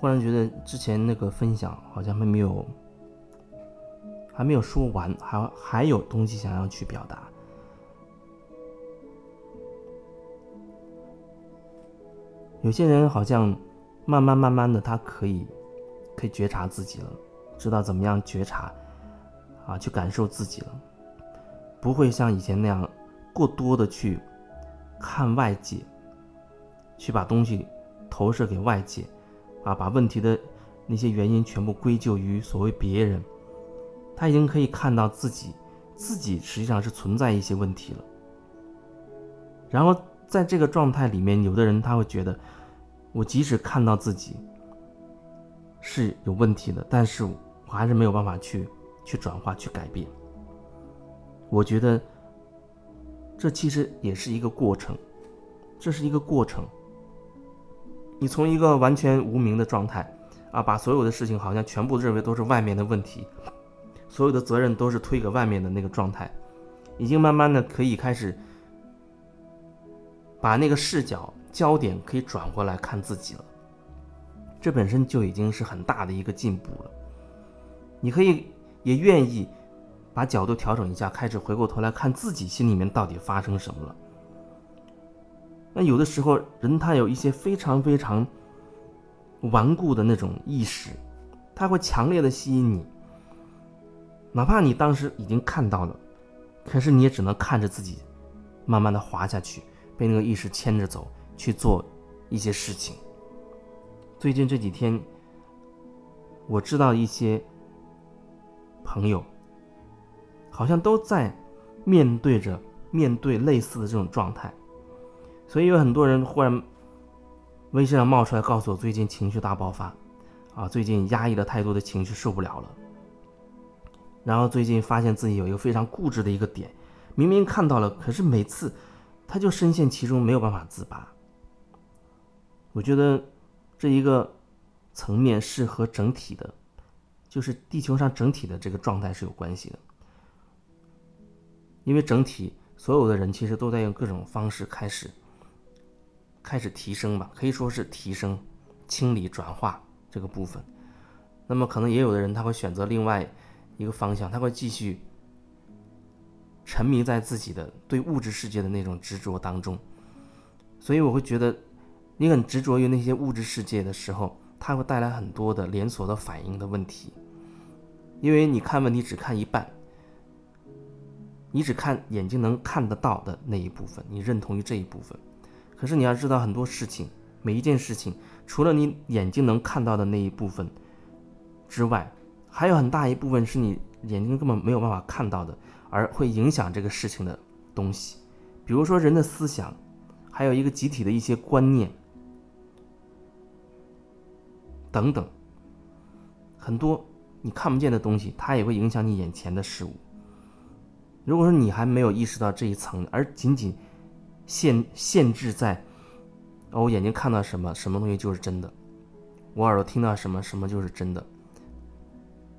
忽然觉得之前那个分享好像还没有还没有说完，还还有东西想要去表达。有些人好像慢慢慢慢的，他可以可以觉察自己了，知道怎么样觉察啊，去感受自己了，不会像以前那样过多的去看外界，去把东西投射给外界，啊，把问题的那些原因全部归咎于所谓别人。他已经可以看到自己，自己实际上是存在一些问题了。然后在这个状态里面，有的人他会觉得，我即使看到自己是有问题的，但是我还是没有办法去去转化、去改变。我觉得这其实也是一个过程，这是一个过程。你从一个完全无名的状态啊，把所有的事情好像全部认为都是外面的问题。所有的责任都是推给外面的那个状态，已经慢慢的可以开始把那个视角焦点可以转过来看自己了。这本身就已经是很大的一个进步了。你可以也愿意把角度调整一下，开始回过头来看自己心里面到底发生什么了。那有的时候人他有一些非常非常顽固的那种意识，他会强烈的吸引你。哪怕你当时已经看到了，可是你也只能看着自己，慢慢的滑下去，被那个意识牵着走去做一些事情。最近这几天，我知道一些朋友，好像都在面对着面对类似的这种状态，所以有很多人忽然微信上冒出来告诉我，最近情绪大爆发，啊，最近压抑了太多的情绪，受不了了。然后最近发现自己有一个非常固执的一个点，明明看到了，可是每次他就深陷其中，没有办法自拔。我觉得这一个层面是和整体的，就是地球上整体的这个状态是有关系的。因为整体所有的人其实都在用各种方式开始开始提升吧，可以说是提升、清理、转化这个部分。那么可能也有的人他会选择另外。一个方向，他会继续沉迷在自己的对物质世界的那种执着当中，所以我会觉得，你很执着于那些物质世界的时候，它会带来很多的连锁的反应的问题，因为你看问题只看一半，你只看眼睛能看得到的那一部分，你认同于这一部分，可是你要知道很多事情，每一件事情，除了你眼睛能看到的那一部分之外。还有很大一部分是你眼睛根本没有办法看到的，而会影响这个事情的东西，比如说人的思想，还有一个集体的一些观念等等，很多你看不见的东西，它也会影响你眼前的事物。如果说你还没有意识到这一层，而仅仅限限制在，我眼睛看到什么，什么东西就是真的；我耳朵听到什么，什么就是真的。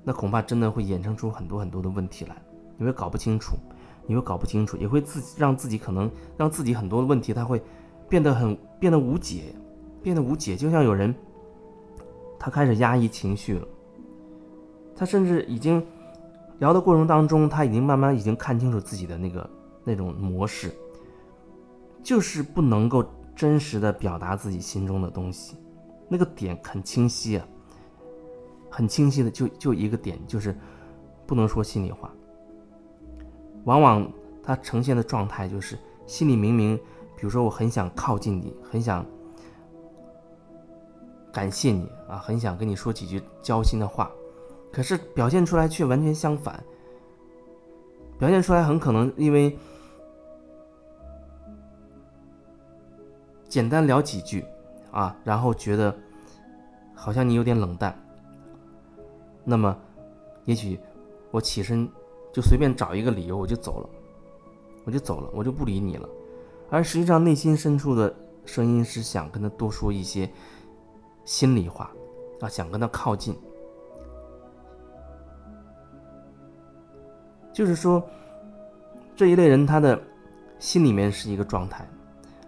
那恐怕真的会衍生出很多很多的问题来，你会搞不清楚，你会搞不清楚，也会自己让自己可能让自己很多的问题，他会变得很变得无解，变得无解。就像有人，他开始压抑情绪了，他甚至已经聊的过程当中，他已经慢慢已经看清楚自己的那个那种模式，就是不能够真实的表达自己心中的东西，那个点很清晰啊。很清晰的，就就一个点，就是不能说心里话。往往他呈现的状态就是，心里明明，比如说我很想靠近你，很想感谢你啊，很想跟你说几句交心的话，可是表现出来却完全相反。表现出来很可能因为简单聊几句啊，然后觉得好像你有点冷淡。那么，也许我起身就随便找一个理由，我就走了，我就走了，我就不理你了。而实际上，内心深处的声音是想跟他多说一些心里话啊，想跟他靠近。就是说，这一类人他的心里面是一个状态，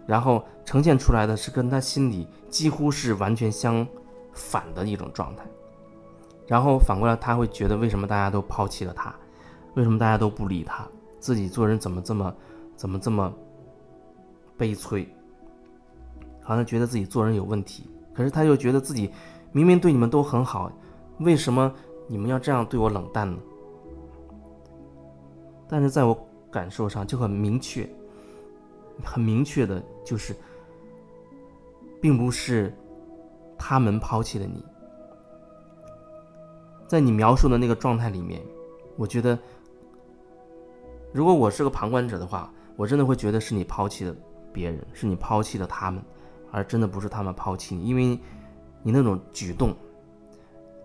然后呈现出来的是跟他心里几乎是完全相反的一种状态。然后反过来，他会觉得为什么大家都抛弃了他，为什么大家都不理他，自己做人怎么这么怎么这么悲催，好像觉得自己做人有问题。可是他又觉得自己明明对你们都很好，为什么你们要这样对我冷淡呢？但是在我感受上就很明确，很明确的就是，并不是他们抛弃了你。在你描述的那个状态里面，我觉得，如果我是个旁观者的话，我真的会觉得是你抛弃了别人，是你抛弃了他们，而真的不是他们抛弃你，因为你那种举动，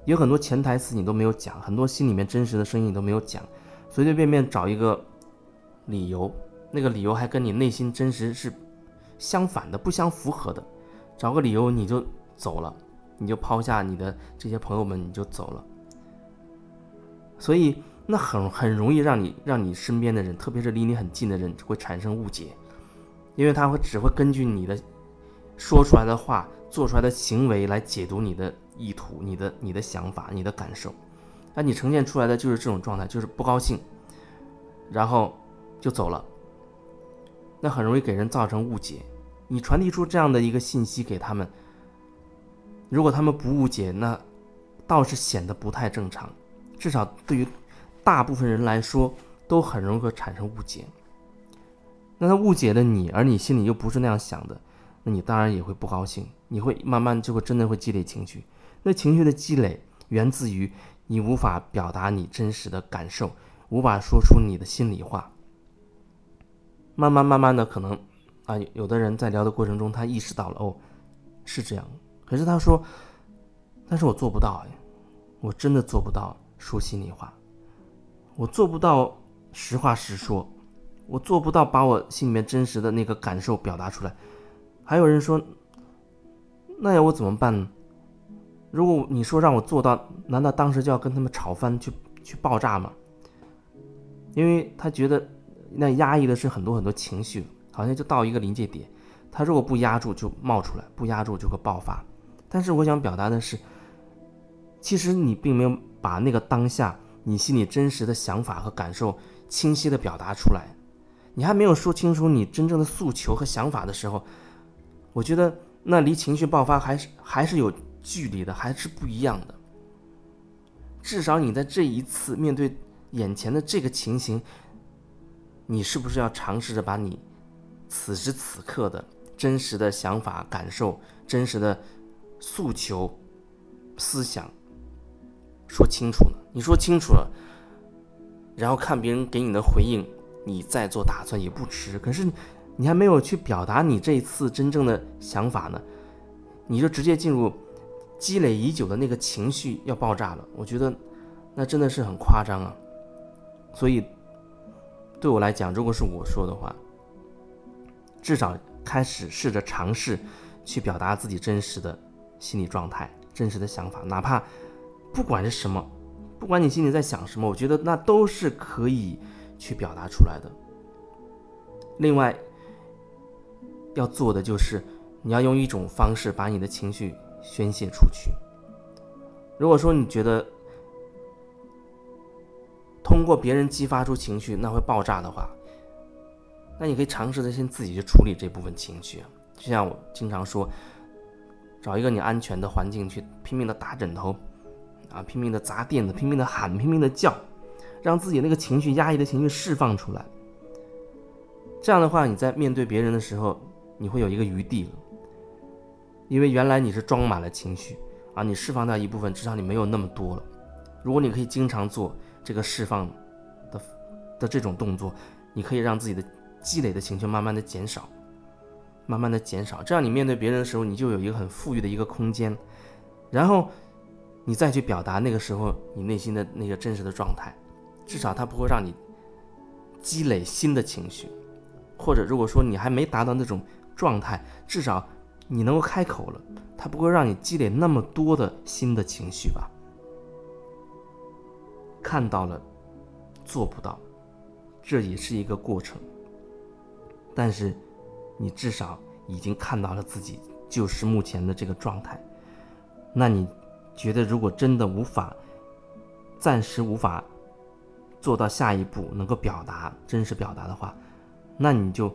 有很多潜台词你都没有讲，很多心里面真实的声音你都没有讲，随随便便找一个理由，那个理由还跟你内心真实是相反的、不相符合的，找个理由你就走了，你就抛下你的这些朋友们，你就走了。所以，那很很容易让你让你身边的人，特别是离你很近的人，会产生误解，因为他会只会根据你的说出来的话、做出来的行为来解读你的意图、你的你的想法、你的感受。那你呈现出来的就是这种状态，就是不高兴，然后就走了。那很容易给人造成误解。你传递出这样的一个信息给他们，如果他们不误解，那倒是显得不太正常。至少对于大部分人来说，都很容易产生误解。那他误解了你，而你心里又不是那样想的，那你当然也会不高兴。你会慢慢就会真的会积累情绪。那情绪的积累源自于你无法表达你真实的感受，无法说出你的心里话。慢慢慢慢的，可能啊，有的人在聊的过程中，他意识到了哦，是这样。可是他说，但是我做不到哎，我真的做不到。说心里话，我做不到实话实说，我做不到把我心里面真实的那个感受表达出来。还有人说，那要我怎么办呢？如果你说让我做到，难道当时就要跟他们吵翻去去爆炸吗？因为他觉得那压抑的是很多很多情绪，好像就到一个临界点，他如果不压住就冒出来，不压住就会爆发。但是我想表达的是，其实你并没有。把那个当下你心里真实的想法和感受清晰的表达出来，你还没有说清楚你真正的诉求和想法的时候，我觉得那离情绪爆发还是还是有距离的，还是不一样的。至少你在这一次面对眼前的这个情形，你是不是要尝试着把你此时此刻的真实的想法、感受、真实的诉求、思想？说清楚呢，你说清楚了，然后看别人给你的回应，你再做打算也不迟。可是你还没有去表达你这一次真正的想法呢，你就直接进入积累已久的那个情绪要爆炸了。我觉得那真的是很夸张啊。所以对我来讲，如果是我说的话，至少开始试着尝试去表达自己真实的心理状态、真实的想法，哪怕。不管是什么，不管你心里在想什么，我觉得那都是可以去表达出来的。另外，要做的就是你要用一种方式把你的情绪宣泄出去。如果说你觉得通过别人激发出情绪那会爆炸的话，那你可以尝试着先自己去处理这部分情绪。就像我经常说，找一个你安全的环境去拼命的打枕头。啊，拼命的砸垫子，拼命的喊，拼命的叫，让自己那个情绪压抑的情绪释放出来。这样的话，你在面对别人的时候，你会有一个余地了。因为原来你是装满了情绪啊，你释放掉一部分，至少你没有那么多了。如果你可以经常做这个释放的的这种动作，你可以让自己的积累的情绪慢慢的减少，慢慢的减少。这样你面对别人的时候，你就有一个很富裕的一个空间，然后。你再去表达那个时候你内心的那个真实的状态，至少它不会让你积累新的情绪，或者如果说你还没达到那种状态，至少你能够开口了，它不会让你积累那么多的新的情绪吧？看到了，做不到，这也是一个过程。但是你至少已经看到了自己就是目前的这个状态。那你觉得如果真的无法，暂时无法做到下一步能够表达真实表达的话，那你就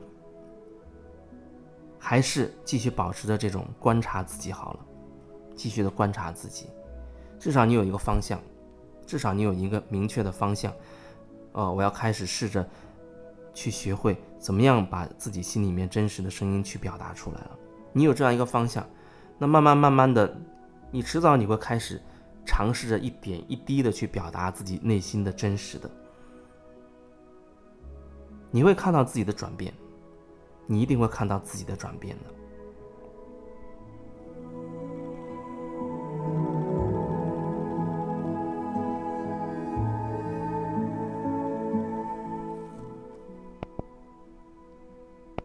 还是继续保持着这种观察自己好了，继续的观察自己，至少你有一个方向，至少你有一个明确的方向。哦，我要开始试着去学会怎么样把自己心里面真实的声音去表达出来了。你有这样一个方向，那慢慢慢慢的，你迟早你会开始尝试着一点一滴的去表达自己内心的真实的。你会看到自己的转变，你一定会看到自己的转变的。